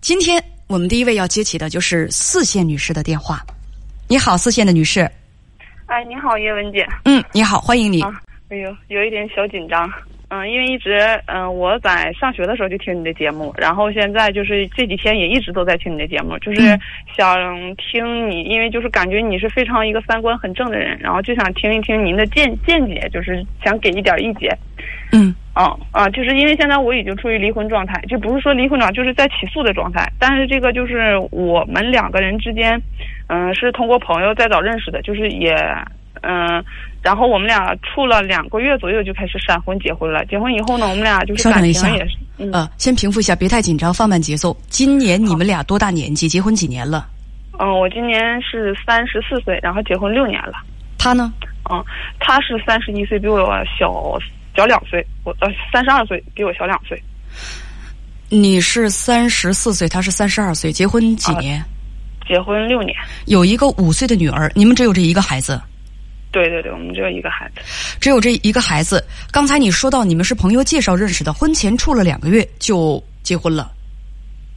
今天我们第一位要接起的就是四线女士的电话。你好，四线的女士。哎，你好，叶文姐。嗯，你好，欢迎你。啊，哎呦，有一点小紧张。嗯，因为一直嗯我在上学的时候就听你的节目，然后现在就是这几天也一直都在听你的节目，就是想听你，因为就是感觉你是非常一个三观很正的人，然后就想听一听您的见见解，就是想给一点意见。嗯。啊啊，就是因为现在我已经处于离婚状态，就不是说离婚状，就是在起诉的状态。但是这个就是我们两个人之间，嗯，是通过朋友再早认识的，就是也嗯，然后我们俩处了两个月左右就开始闪婚结婚了。结婚以后呢，我们俩就是感情也是。呃，先平复一下，别太紧张，放慢节奏。今年你们俩多大年纪？结婚几年了？嗯，我今年是三十四岁，然后结婚六年了。他呢？嗯，他是三十一岁，比我小。小两岁，我呃三十二岁，比我小两岁。你是三十四岁，他是三十二岁，结婚几年？结婚六年。有一个五岁的女儿，你们只有这一个孩子？对对对，我们只有一个孩子。只有这一个孩子。刚才你说到你们是朋友介绍认识的，婚前处了两个月就结婚了。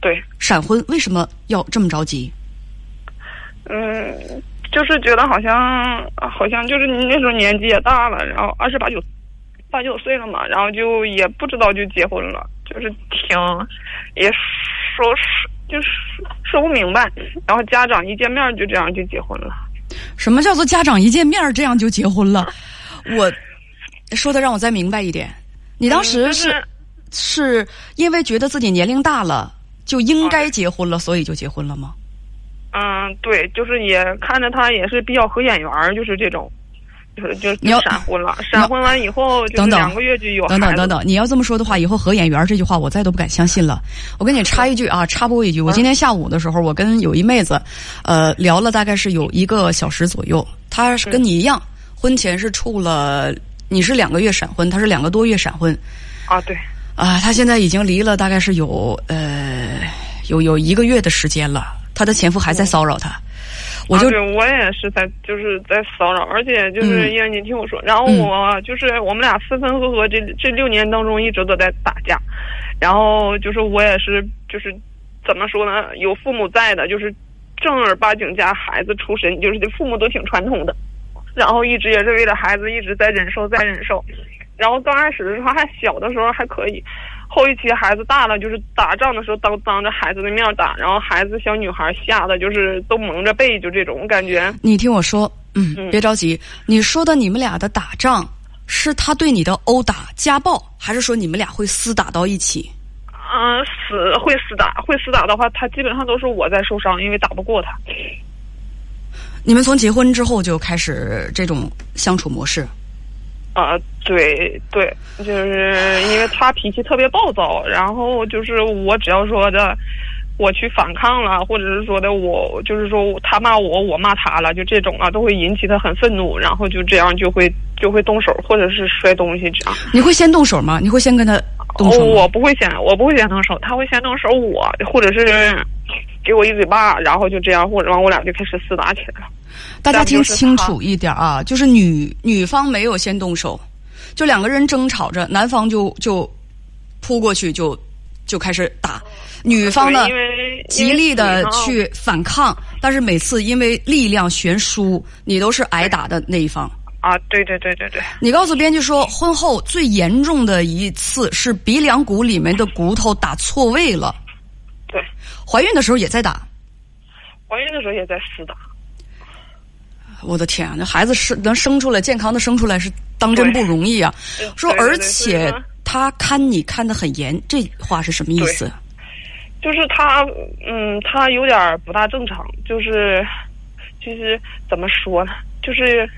对。闪婚为什么要这么着急？嗯，就是觉得好像好像就是你那时候年纪也大了，然后二十八九。八九岁了嘛，然后就也不知道就结婚了，就是挺也说是就是说不明白，然后家长一见面就这样就结婚了。什么叫做家长一见面这样就结婚了？我说的让我再明白一点，你当时是是因为觉得自己年龄大了就应该结婚了，所以就结婚了吗？嗯，对，就是也看着他也是比较合眼缘，就是这种。就是就你要闪婚了，闪婚完以后就两个月就有等等等等，你要这么说的话，以后合眼缘这句话我再都不敢相信了。我跟你插一句啊，插播一句，我今天下午的时候，我跟有一妹子，呃，聊了大概是有一个小时左右。她是跟你一样，婚前是处了，你是两个月闪婚，她是两个多月闪婚。啊，对。啊，她现在已经离了大概是有呃有有一个月的时间了，她的前夫还在骚扰她。我就我也是在就是在骚扰，而且就是因为你听我说，然后我就是我们俩分分合合这这六年当中一直都在打架，然后就是我也是就是怎么说呢？有父母在的，就是正儿八经家孩子出身，就是父母都挺传统的，然后一直也是为了孩子一直在忍受在忍受，然后刚开始的时候还小的时候还可以。后一期孩子大了，就是打仗的时候当当着孩子的面打，然后孩子小女孩吓得就是都蒙着背，就这种感觉。你听我说，嗯，别着急。你说的你们俩的打仗，是他对你的殴打、家暴，还是说你们俩会厮打到一起？嗯，死会厮打，会厮打的话，他基本上都是我在受伤，因为打不过他。你们从结婚之后就开始这种相处模式？啊，对对，就是因为他脾气特别暴躁，然后就是我只要说的，我去反抗了，或者是说的我就是说他骂我，我骂他了，就这种啊，都会引起他很愤怒，然后就这样就会就会动手，或者是摔东西这样。你会先动手吗？你会先跟他动手我不会先，我不会先动手，他会先动手我，或者是给我一嘴巴，然后就这样，或者完我俩就开始厮打起来了。大家听清楚一点啊，就是女女方没有先动手，就两个人争吵着，男方就就扑过去就就开始打，女方呢极力的去反抗，但是每次因为力量悬殊，你都是挨打的那一方。啊，对对对对对。你告诉编辑说，婚后最严重的一次是鼻梁骨里面的骨头打错位了。对。怀孕的时候也在打。怀孕的时候也在厮打。我的天啊，那孩子是能生出来健康的生出来是当真不容易啊！说而且他看你看得很严，这话是什么意思？就是他，嗯，他有点不大正常，就是，就是怎么说呢？就是。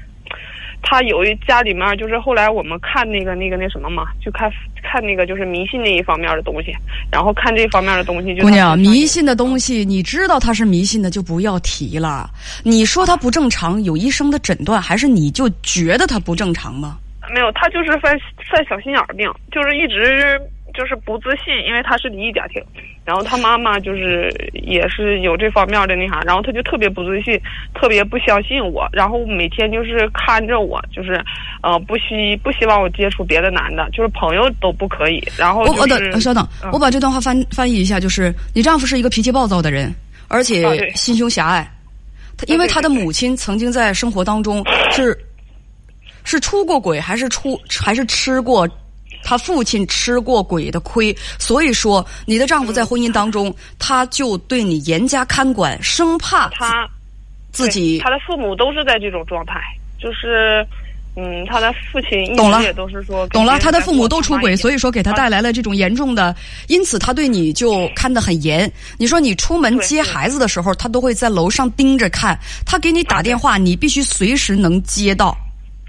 他有一家里面，就是后来我们看那个那个那什么嘛，就看看那个就是迷信那一方面的东西，然后看这方面的东西就。姑娘，迷信的东西，你知道它是迷信的，就不要提了。你说他不正常，有医生的诊断，还是你就觉得他不正常吗？没有，他就是犯犯小心眼儿病，就是一直就是不自信，因为他是离异家庭，然后他妈妈就是也是有这方面的那啥，然后他就特别不自信，特别不相信我，然后每天就是看着我，就是呃不希不希望我接触别的男的，就是朋友都不可以。然后我我等稍等，我把这段话翻翻译一下，就是你丈夫是一个脾气暴躁的人，而且心胸狭隘，他因为他的母亲曾经在生活当中是是出过轨，还是出还是吃过。他父亲吃过鬼的亏，所以说你的丈夫在婚姻当中，他就对你严加看管，生怕他自己。他的父母都是在这种状态，就是嗯，他的父亲懂了也都是说懂了，他的父母都出轨，所以说给他带来了这种严重的，因此他对你就看得很严。你说你出门接孩子的时候，他都会在楼上盯着看，他给你打电话，你必须随时能接到。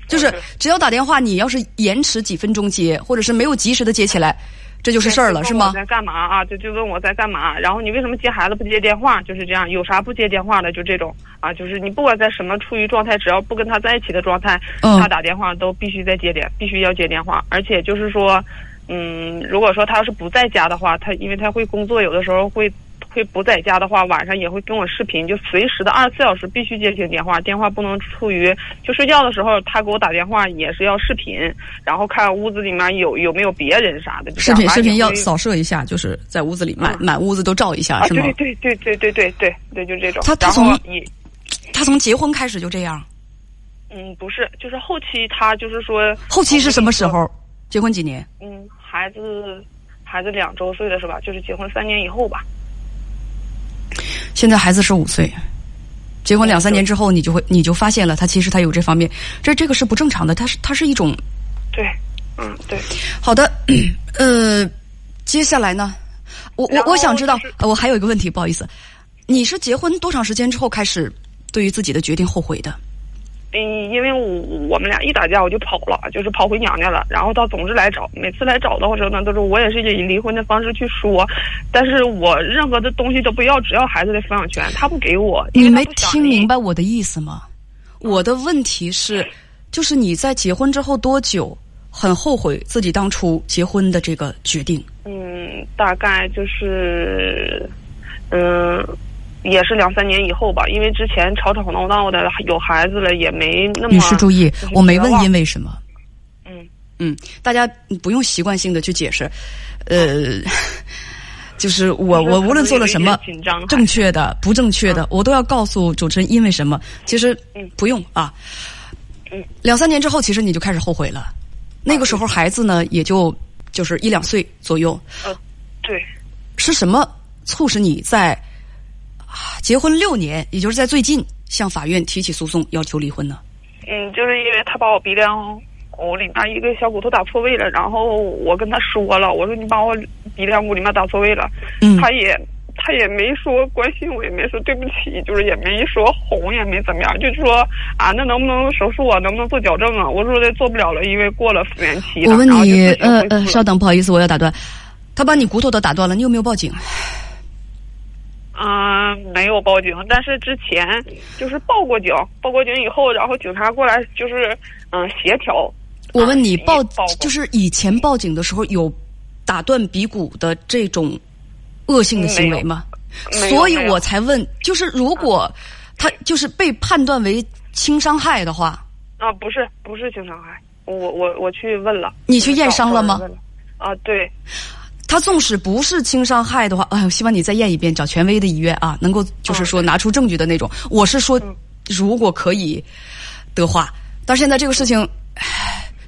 就是只要打电话，你要是延迟几分钟接，或者是没有及时的接起来，这就是事儿了，是吗？在干嘛啊？就就问我在干嘛？然后你为什么接孩子不接电话？就是这样，有啥不接电话的？就这种啊，就是你不管在什么处于状态，只要不跟他在一起的状态，他打电话都必须在接电，必须要接电话。而且就是说，嗯，如果说他要是不在家的话，他因为他会工作，有的时候会。会不在家的话，晚上也会跟我视频，就随时的二十四小时必须接听电话，电话不能处于就睡觉的时候，他给我打电话也是要视频，然后看屋子里面有有没有别人啥的。视频视频要扫射一下，就是在屋子里满满屋子都照一下，是吗？对对对对对对对对，就这种。他他从他从结婚开始就这样。嗯，不是，就是后期他就是说。后期是什么时候？结婚几年？嗯，孩子孩子两周岁了是吧？就是结婚三年以后吧。现在孩子是五岁，结婚两三年之后，你就会你就发现了，他其实他有这方面，这这个是不正常的，他是他是一种，对，嗯，对，好的，呃，接下来呢，我我我想知道，我还有一个问题，不好意思，你是结婚多长时间之后开始对于自己的决定后悔的？嗯，因为我我们俩一打架我就跑了，就是跑回娘家了。然后他总是来找，每次来找的时候呢，都是我也是以离婚的方式去说，但是我任何的东西都不要，只要孩子的抚养权，他不给我。你没听明白我的意思吗？我的问题是，就是你在结婚之后多久很后悔自己当初结婚的这个决定？嗯，大概就是，嗯。也是两三年以后吧，因为之前吵吵闹闹的，有孩子了也没那么。女士注意，我没问因为什么。嗯嗯，大家不用习惯性的去解释，呃，就是我我无论做了什么，正确的不正确的，我都要告诉主持人因为什么。其实不用啊。嗯。两三年之后，其实你就开始后悔了。那个时候孩子呢，也就就是一两岁左右。呃，对。是什么促使你在？结婚六年，也就是在最近向法院提起诉讼，要求离婚呢。嗯，就是因为他把我鼻梁骨里面一个小骨头打错位了，然后我跟他说了，我说你把我鼻梁骨里面打错位了，嗯，他也他也没说关心我，也没说对不起，就是也没说哄，也没怎么样，就是说啊，那能不能手术啊，能不能做矫正啊？我说这做不了了，因为过了复原期。我问你，呃呃，稍等，不好意思，我要打断，他把你骨头都打断了，你有没有报警？啊，没有报警，但是之前就是报过警，报过警以后，然后警察过来就是嗯协调。我问你报就是以前报警的时候有打断鼻骨的这种恶性的行为吗？所以我才问，就是如果他就是被判断为轻伤害的话啊，不是不是轻伤害，我我我去问了，你去验伤了吗？啊，对。他纵使不是轻伤害的话，哎，我希望你再验一遍，找权威的医院啊，能够就是说拿出证据的那种。我是说，如果可以的话，但现在这个事情，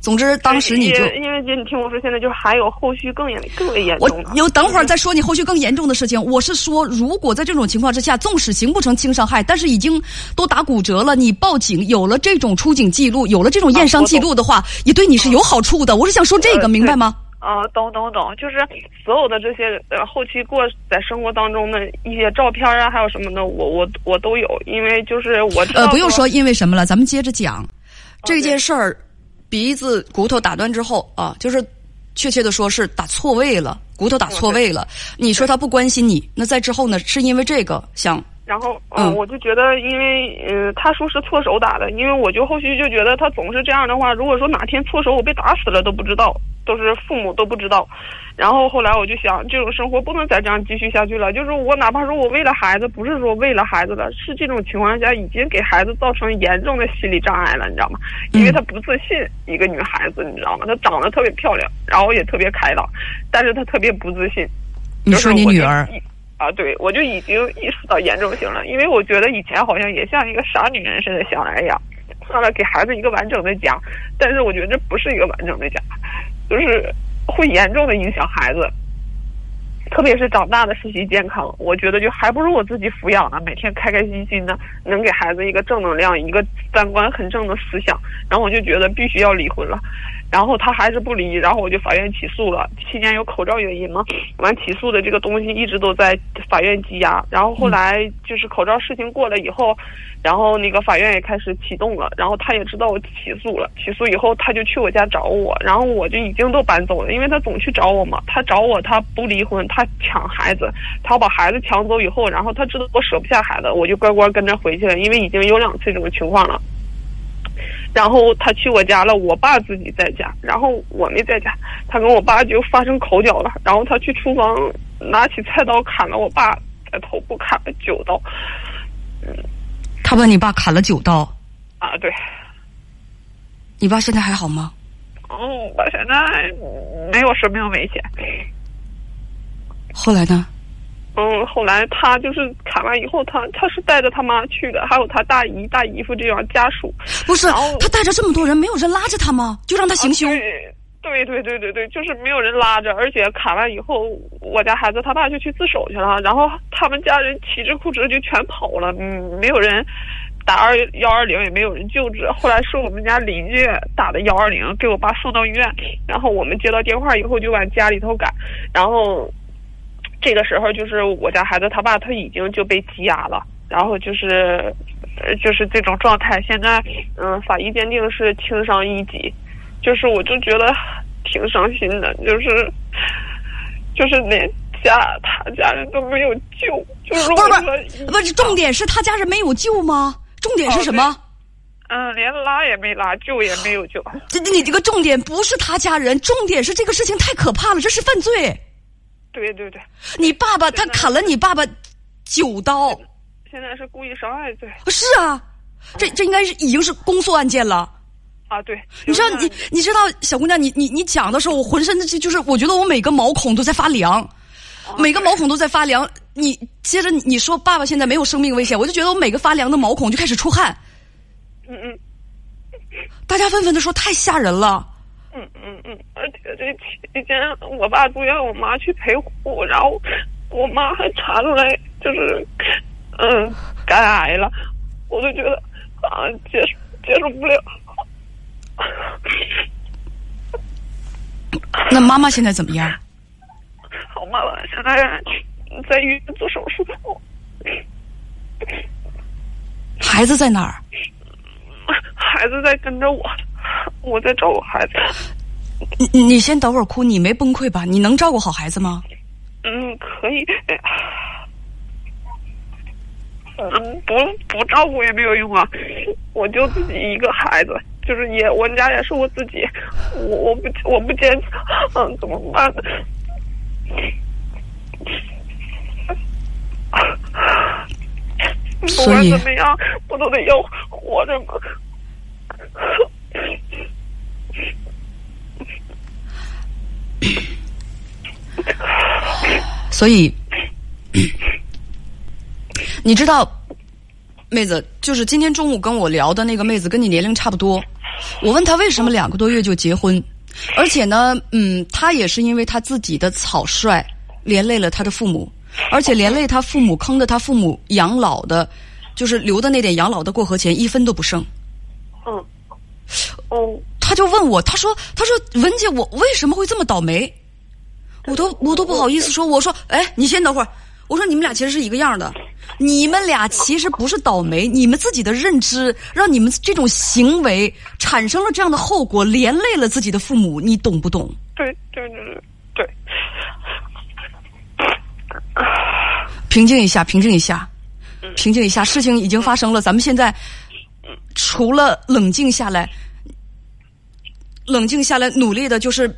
总之当时你就因为姐，你听我说，现在就还有后续更严更为严重的。我有等会儿再说你后续更严重的事情。我是说，如果在这种情况之下，纵使形不成轻伤害，但是已经都打骨折了，你报警有了这种出警记录，有了这种验伤记录的话，也对你是有好处的。我是想说这个，明白吗？啊，懂懂懂，就是所有的这些呃后期过在生活当中的一些照片啊，还有什么的，我我我都有，因为就是我呃不用说因为什么了，咱们接着讲这件事儿，鼻子骨头打断之后啊，就是确切的说是打错位了，骨头打错位了。你说他不关心你，那在之后呢，是因为这个想然后，嗯，我就觉得，因为，嗯，他说是错手打的，因为我就后续就觉得他总是这样的话，如果说哪天错手我被打死了都不知道，都是父母都不知道。然后后来我就想，这种生活不能再这样继续下去了。就是我哪怕说我为了孩子，不是说为了孩子了，是这种情况下已经给孩子造成严重的心理障碍了，你知道吗？因为她不自信，一个女孩子，你知道吗？她长得特别漂亮，然后也特别开朗，但是她特别不自信。你说你女儿？啊，对，我就已经意识到严重性了，因为我觉得以前好像也像一个傻女人似的想来呀，算了给孩子一个完整的家，但是我觉得这不是一个完整的家，就是会严重的影响孩子，特别是长大的身心健康，我觉得就还不如我自己抚养呢，每天开开心心的，能给孩子一个正能量，一个三观很正的思想，然后我就觉得必须要离婚了。然后他还是不离，然后我就法院起诉了。期间有口罩原因嘛，完起诉的这个东西一直都在法院积压。然后后来就是口罩事情过了以后，然后那个法院也开始启动了。然后他也知道我起诉了，起诉以后他就去我家找我，然后我就已经都搬走了，因为他总去找我嘛。他找我，他不离婚，他抢孩子，他把孩子抢走以后，然后他知道我舍不下孩子，我就乖乖跟着回去了，因为已经有两次这种情况了。然后他去我家了，我爸自己在家，然后我没在家，他跟我爸就发生口角了。然后他去厨房拿起菜刀砍了我爸，在头部砍了九刀。嗯，他把你爸砍了九刀。啊，对。你爸现在还好吗？嗯，我现在没有生命危险。后来呢？嗯，后来他就是砍完以后，他他是带着他妈去的，还有他大姨、大姨夫这样家属。不是，他带着这么多人，没有人拉着他吗？就让他行凶？对对对对对，就是没有人拉着，而且砍完以后，我家孩子他爸就去自首去了，然后他们家人骑着裤子就全跑了，嗯，没有人打二幺二零，也没有人救治。后来是我们家邻居打的幺二零，给我爸送到医院，然后我们接到电话以后就往家里头赶，然后。这个时候就是我家孩子他爸他已经就被羁押了，然后就是，就是这种状态。现在嗯，法医鉴定是轻伤一级，就是我就觉得挺伤心的，就是就是连家他家人都没有救，就是不是不是重点是他家人没有救吗？重点是什么？嗯，连拉也没拉，救也没有救。这你这个重点不是他家人，重点是这个事情太可怕了，这是犯罪。对对对，你爸爸他砍了你爸爸九刀，现在是故意伤害罪。是啊，这这应该是已经是公诉案件了。啊，对，你知道你你知道小姑娘，你你你讲的时候，我浑身的就就是我觉得我每个毛孔都在发凉，每个毛孔都在发凉。你接着你说爸爸现在没有生命危险，我就觉得我每个发凉的毛孔就开始出汗。嗯嗯，大家纷纷的说太吓人了。嗯嗯嗯，而且这期间我爸住院，我妈去陪护，然后我妈还查出来就是嗯肝癌了，我就觉得啊接受接受不了。那妈妈现在怎么样？我妈妈现在在医院做手术。孩子在哪儿？孩子在跟着我。我在照顾孩子。你你先等会儿哭，你没崩溃吧？你能照顾好孩子吗？嗯，可以。嗯，不不照顾也没有用啊！我就自己一个孩子，就是也我家也是我自己，我我不我不坚强，嗯，怎么办呢？不管怎么样，我都得要活着嘛。所以，你知道，妹子，就是今天中午跟我聊的那个妹子，跟你年龄差不多。我问她为什么两个多月就结婚，而且呢，嗯，她也是因为她自己的草率，连累了她的父母，而且连累她父母坑的她父母养老的，就是留的那点养老的过河钱一分都不剩。嗯，哦，他就问我，他说，他说文姐，我为什么会这么倒霉？我都我都不好意思说，我说，哎，你先等会儿。我说你们俩其实是一个样的，你们俩其实不是倒霉，你们自己的认知让你们这种行为产生了这样的后果，连累了自己的父母，你懂不懂？对对对对。平静一下，平静一下。嗯。平静一下，事情已经发生了，咱们现在除了冷静下来，冷静下来，努力的就是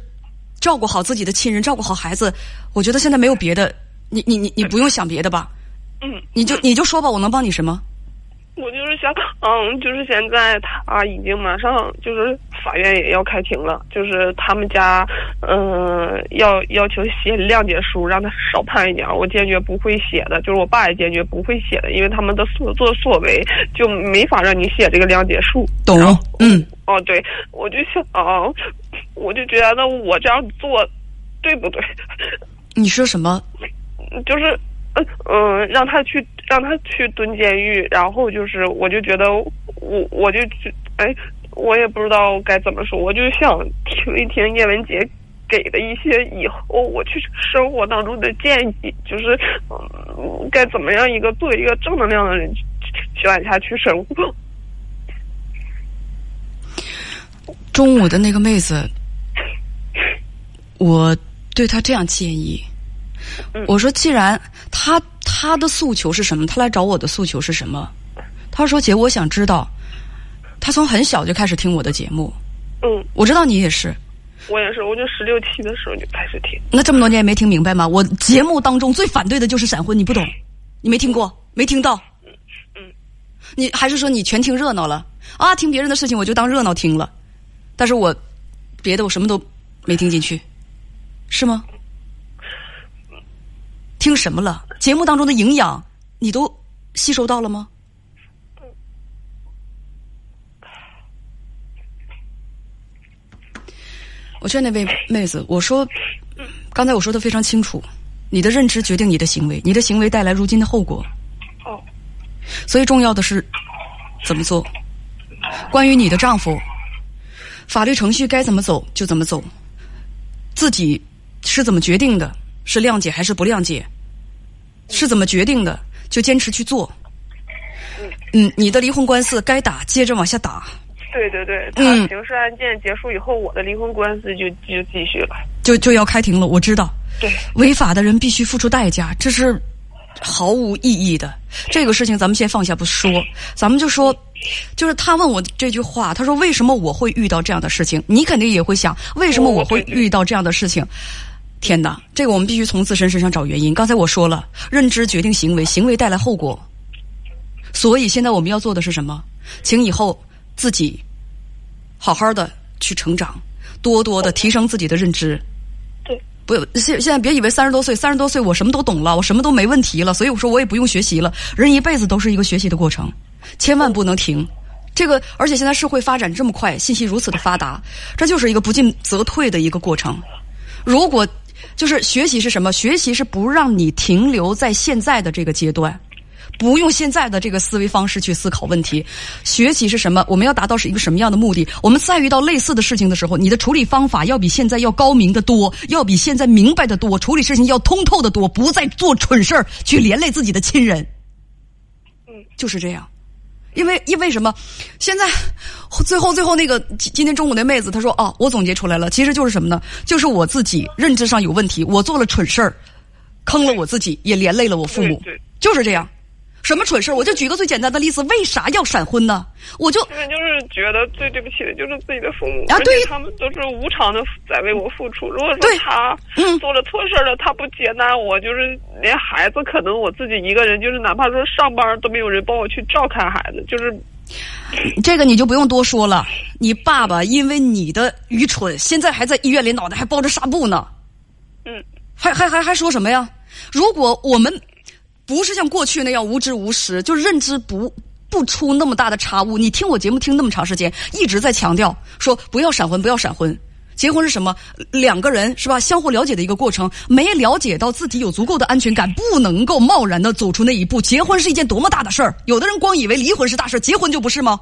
照顾好自己的亲人，照顾好孩子。我觉得现在没有别的，你你你你不用想别的吧？嗯，你就你就说吧，我能帮你什么？我就是想，嗯，就是现在他已经马上就是法院也要开庭了，就是他们家，嗯，要要求写谅解书，让他少判一点。我坚决不会写的，就是我爸也坚决不会写的，因为他们的所作所为就没法让你写这个谅解书。懂？嗯。哦，对，我就想，我就觉得我这样做对不对？你说什么？就是。嗯，让他去，让他去蹲监狱，然后就是，我就觉得，我我就，哎，我也不知道该怎么说，我就想听一听叶文洁给的一些以后我去生活当中的建议，就是该怎么样一个做一个正能量的人去去往下去生活。中午的那个妹子，我对她这样建议。我说，既然他他的诉求是什么？他来找我的诉求是什么？他说：“姐，我想知道。他从很小就开始听我的节目。嗯，我知道你也是。我也是，我就十六七的时候就开始听。那这么多年也没听明白吗？我节目当中最反对的就是闪婚，你不懂，你没听过，没听到。嗯嗯，你还是说你全听热闹了啊？听别人的事情我就当热闹听了，但是我别的我什么都没听进去，是吗？”听什么了？节目当中的营养，你都吸收到了吗？我劝那位妹子，我说，刚才我说的非常清楚，你的认知决定你的行为，你的行为带来如今的后果。哦。所以重要的是怎么做？关于你的丈夫，法律程序该怎么走就怎么走，自己是怎么决定的？是谅解还是不谅解？是怎么决定的？就坚持去做。嗯，你的离婚官司该打，接着往下打。对对对，他刑事案件结束以后，我的离婚官司就就继续了。就就要开庭了，我知道。对，违法的人必须付出代价，这是毫无意义的。这个事情咱们先放下不说，咱们就说，就是他问我这句话，他说：“为什么我会遇到这样的事情？”你肯定也会想，为什么我会遇到这样的事情？天哪，这个我们必须从自身身上找原因。刚才我说了，认知决定行为，行为带来后果。所以现在我们要做的是什么？请以后自己好好的去成长，多多的提升自己的认知。对，不，现现在别以为三十多岁，三十多岁我什么都懂了，我什么都没问题了。所以我说我也不用学习了。人一辈子都是一个学习的过程，千万不能停。这个，而且现在社会发展这么快，信息如此的发达，这就是一个不进则退的一个过程。如果就是学习是什么？学习是不让你停留在现在的这个阶段，不用现在的这个思维方式去思考问题。学习是什么？我们要达到是一个什么样的目的？我们再遇到类似的事情的时候，你的处理方法要比现在要高明的多，要比现在明白的多，处理事情要通透的多，不再做蠢事儿去连累自己的亲人。嗯，就是这样。因为因为什么？现在最后最后那个今天中午那妹子她说：“哦，我总结出来了，其实就是什么呢？就是我自己认知上有问题，我做了蠢事儿，坑了我自己，也连累了我父母，就是这样。”什么蠢事我就举个最简单的例子，为啥要闪婚呢？我就就是觉得最对不起的就是自己的父母啊，对，他们都是无偿的在为我付出。如果说他做了错事了，他不接纳我，就是连孩子可能我自己一个人，就是哪怕说上班都没有人帮我去照看孩子，就是这个你就不用多说了。你爸爸因为你的愚蠢，现在还在医院里，脑袋还包着纱布呢。嗯，还还还还说什么呀？如果我们。不是像过去那样无知无识，就认知不不出那么大的差误。你听我节目听那么长时间，一直在强调说不要闪婚，不要闪婚。结婚是什么？两个人是吧？相互了解的一个过程。没了解到自己有足够的安全感，不能够贸然的走出那一步。结婚是一件多么大的事儿？有的人光以为离婚是大事结婚就不是吗？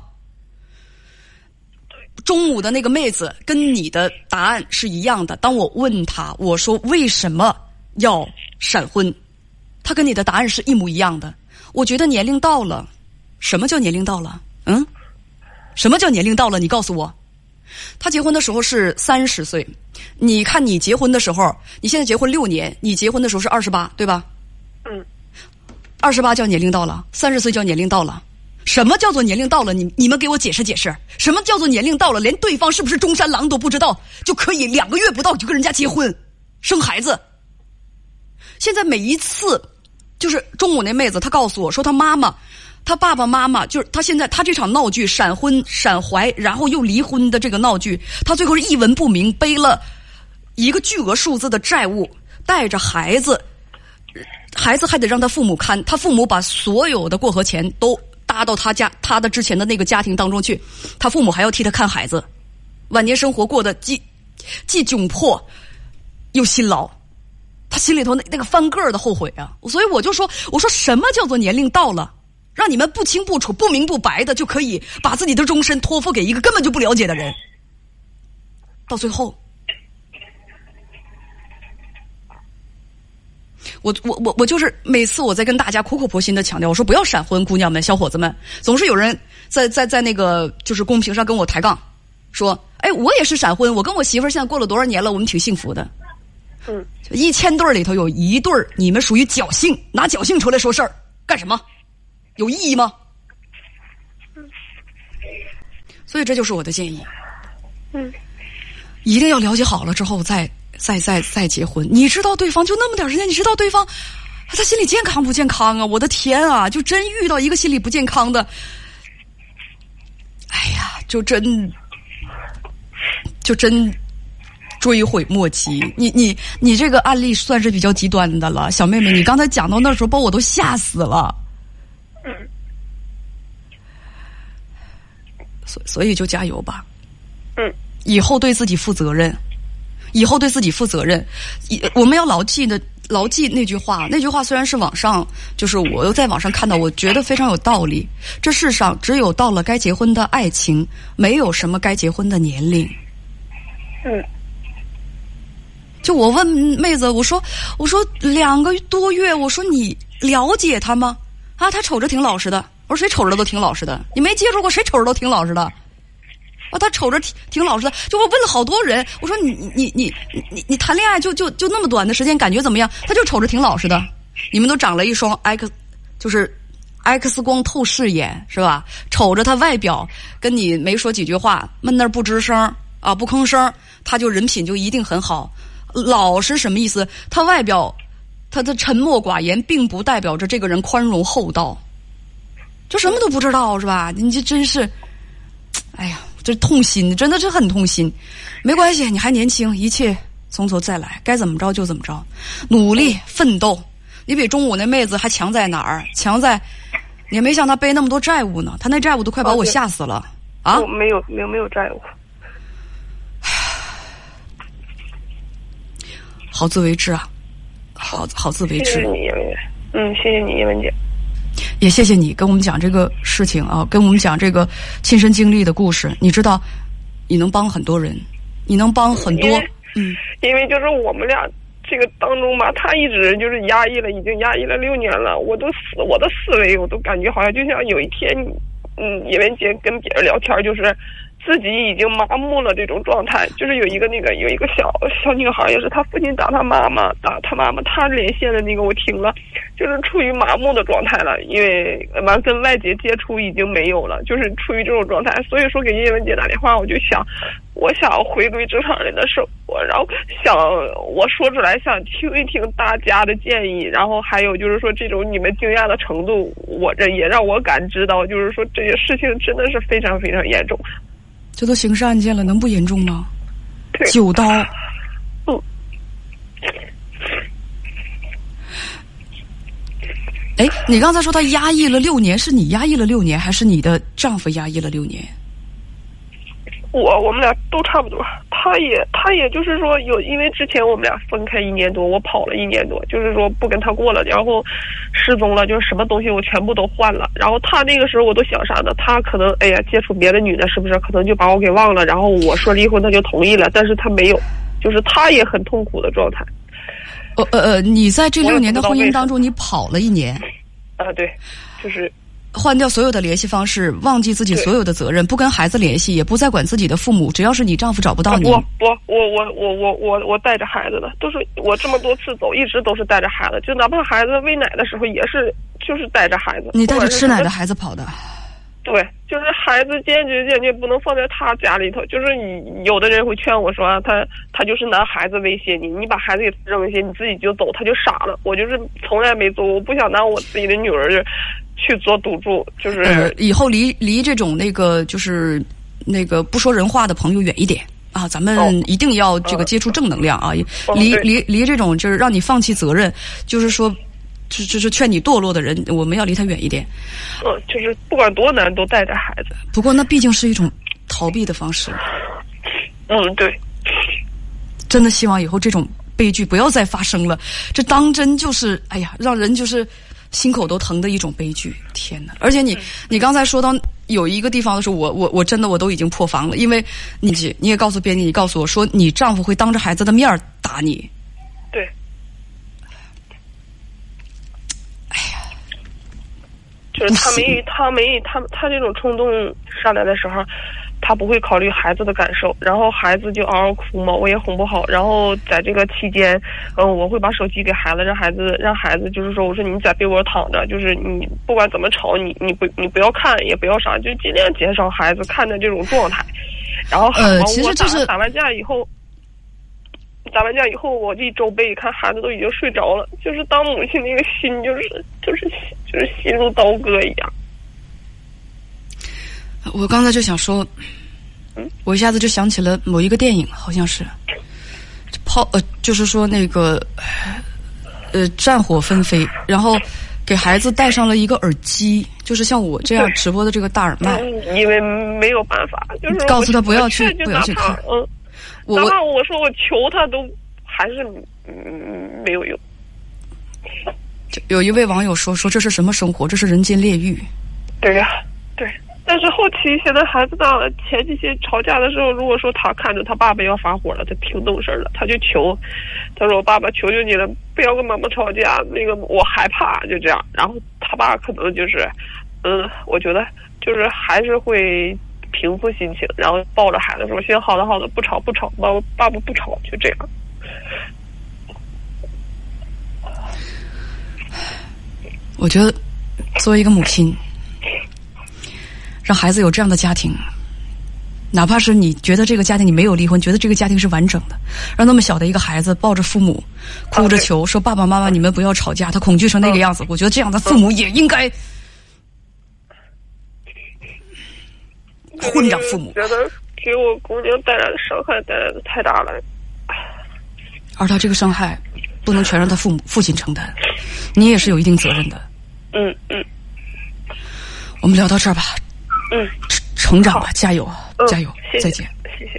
中午的那个妹子跟你的答案是一样的。当我问他，我说为什么要闪婚？他跟你的答案是一模一样的。我觉得年龄到了，什么叫年龄到了？嗯，什么叫年龄到了？你告诉我。他结婚的时候是三十岁，你看你结婚的时候，你现在结婚六年，你结婚的时候是二十八，对吧？嗯。二十八叫年龄到了，三十岁叫年龄到了。什么叫做年龄到了？你你们给我解释解释，什么叫做年龄到了？连对方是不是中山狼都不知道，就可以两个月不到就跟人家结婚、生孩子。现在每一次，就是中午那妹子，她告诉我说，她妈妈、她爸爸妈妈，就是她现在她这场闹剧闪婚、闪怀，然后又离婚的这个闹剧，她最后是一文不名，背了一个巨额数字的债务，带着孩子，孩子还得让他父母看，他父母把所有的过河钱都。搭到他家他的之前的那个家庭当中去，他父母还要替他看孩子，晚年生活过得既既窘迫又辛劳，心里头那那个翻个儿的后悔啊！所以我就说，我说什么叫做年龄到了，让你们不清不楚、不明不白的就可以把自己的终身托付给一个根本就不了解的人，到最后。我我我我就是每次我在跟大家苦口婆心的强调，我说不要闪婚，姑娘们、小伙子们，总是有人在在在那个就是公屏上跟我抬杠，说，哎，我也是闪婚，我跟我媳妇儿现在过了多少年了，我们挺幸福的。嗯，一千对儿里头有一对儿，你们属于侥幸，拿侥幸出来说事儿干什么？有意义吗？所以这就是我的建议。嗯，一定要了解好了之后再。再再再结婚，你知道对方就那么点时间，你知道对方他心理健康不健康啊？我的天啊！就真遇到一个心理不健康的，哎呀，就真就真追悔莫及。你你你这个案例算是比较极端的了，小妹妹，你刚才讲到那时候，把我都吓死了。嗯。所所以就加油吧。嗯。以后对自己负责任。以后对自己负责任，我们要牢记的牢记那句话。那句话虽然是网上，就是我又在网上看到，我觉得非常有道理。这世上只有到了该结婚的爱情，没有什么该结婚的年龄。嗯。就我问妹子，我说，我说两个多月，我说你了解他吗？啊，他瞅着挺老实的。我说谁瞅着都挺老实的，你没接触过，谁瞅着都挺老实的。啊，他瞅着挺挺老实的，就我问了好多人，我说你你你你你你谈恋爱就就就那么短的时间，感觉怎么样？他就瞅着挺老实的。你们都长了一双 X，就是 X 光透视眼，是吧？瞅着他外表跟你没说几句话，闷那不吱声啊，不吭声，他就人品就一定很好。老实什么意思？他外表他的沉默寡言，并不代表着这个人宽容厚道，就什么都不知道是吧？你这真是，哎呀。这痛心，真的是很痛心。没关系，你还年轻，一切从头再来，该怎么着就怎么着，努力奋斗。你比中午那妹子还强在哪儿？强在你没像她背那么多债务呢。她那债务都快把我吓死了啊！没有，没有，没有债务。好自为之啊！好好自为之。谢谢你，叶文姐。嗯，谢谢你，叶文姐。也谢谢你跟我们讲这个事情啊，跟我们讲这个亲身经历的故事。你知道，你能帮很多人，你能帮很多。嗯，因为就是我们俩这个当中吧，他一直就是压抑了，已经压抑了六年了。我都思我的思维，我都感觉好像就像有一天，嗯，叶文姐跟别人聊天，就是。自己已经麻木了，这种状态就是有一个那个有一个小小女孩，也是她父亲打她妈妈，打她妈妈，她连线的那个我听了，就是处于麻木的状态了，因为完跟外界接触已经没有了，就是处于这种状态。所以说给叶文姐打电话，我就想，我想回归正常人的生活，然后想我说出来，想听一听大家的建议，然后还有就是说这种你们惊讶的程度，我这也让我感知到，就是说这些事情真的是非常非常严重。这都刑事案件了，能不严重吗？九刀。嗯。哎，你刚才说他压抑了六年，是你压抑了六年，还是你的丈夫压抑了六年？我我们俩都差不多，他也他也就是说有，因为之前我们俩分开一年多，我跑了一年多，就是说不跟他过了，然后失踪了，就是什么东西我全部都换了。然后他那个时候我都想啥呢？他可能哎呀接触别的女的，是不是可能就把我给忘了？然后我说离婚，他就同意了，但是他没有，就是他也很痛苦的状态。呃呃呃，你在这六年的婚姻当中，你跑了一年。啊，对，就是。换掉所有的联系方式，忘记自己所有的责任，不跟孩子联系，也不再管自己的父母。只要是你丈夫找不到你，不不，我我我我我我带着孩子的，都是我这么多次走，一直都是带着孩子，就哪怕孩子喂奶的时候，也是就是带着孩子。你带着吃奶的孩子跑的。对，就是孩子坚决坚决不能放在他家里头。就是你有的人会劝我说，他他就是拿孩子威胁你，你把孩子给扔下，你自己就走，他就傻了。我就是从来没做，我不想拿我自己的女儿去做赌注。就是以后离离这种那个就是那个不说人话的朋友远一点啊，咱们一定要这个接触正能量啊，离离离这种就是让你放弃责任，就是说。就就是劝你堕落的人，我们要离他远一点。嗯，就是不管多难都带着孩子。不过那毕竟是一种逃避的方式。嗯，对。真的希望以后这种悲剧不要再发生了。这当真就是，哎呀，让人就是心口都疼的一种悲剧。天哪！而且你你刚才说到有一个地方的时候，我我我真的我都已经破防了，因为你你也告诉编辑，你告诉我说你丈夫会当着孩子的面打你。对。就是他没他没他他这种冲动上来的时候，他不会考虑孩子的感受，然后孩子就嗷嗷哭嘛，我也哄不好。然后在这个期间，嗯，我会把手机给孩子，让孩子让孩子就是说，我说你在被窝躺着，就是你不管怎么吵，你你不你不要看，也不要啥，就尽量减少孩子看的这种状态。然后呃，其实就是打完架以后。打完架以后，我一周背，看孩子都已经睡着了，就是当母亲那个心，就是就是就是心如刀割一样。我刚才就想说，我一下子就想起了某一个电影，好像是炮呃，就是说那个呃战火纷飞，然后给孩子戴上了一个耳机，就是像我这样直播的这个大耳麦，因为没有办法，就是告诉他不要去不要去看，嗯。哪怕我说我求他都还是嗯没有用。有一位网友说说这是什么生活？这是人间炼狱。对呀，对。但是后期现在孩子大了，前几天吵架的时候，如果说他看着他爸爸要发火了，他挺懂事了，他就求，他说我爸爸求求你了，不要跟妈妈吵架，那个我害怕，就这样。然后他爸可能就是，嗯，我觉得就是还是会。平复心情，然后抱着孩子说：“行，好的，好的，不吵，不吵，爸爸爸不吵，就这样。”我觉得，作为一个母亲，让孩子有这样的家庭，哪怕是你觉得这个家庭你没有离婚，觉得这个家庭是完整的，让那么小的一个孩子抱着父母，哭着求说：“爸爸妈妈，你们不要吵架。”他恐惧成那个样子，我觉得这样的父母也应该。混账父母，觉得给我姑娘带来的伤害带来的太大了，而他这个伤害不能全让他父母父亲承担，你也是有一定责任的。嗯嗯，我们聊到这儿吧。嗯，成长吧，加油啊，加油，再见。谢谢。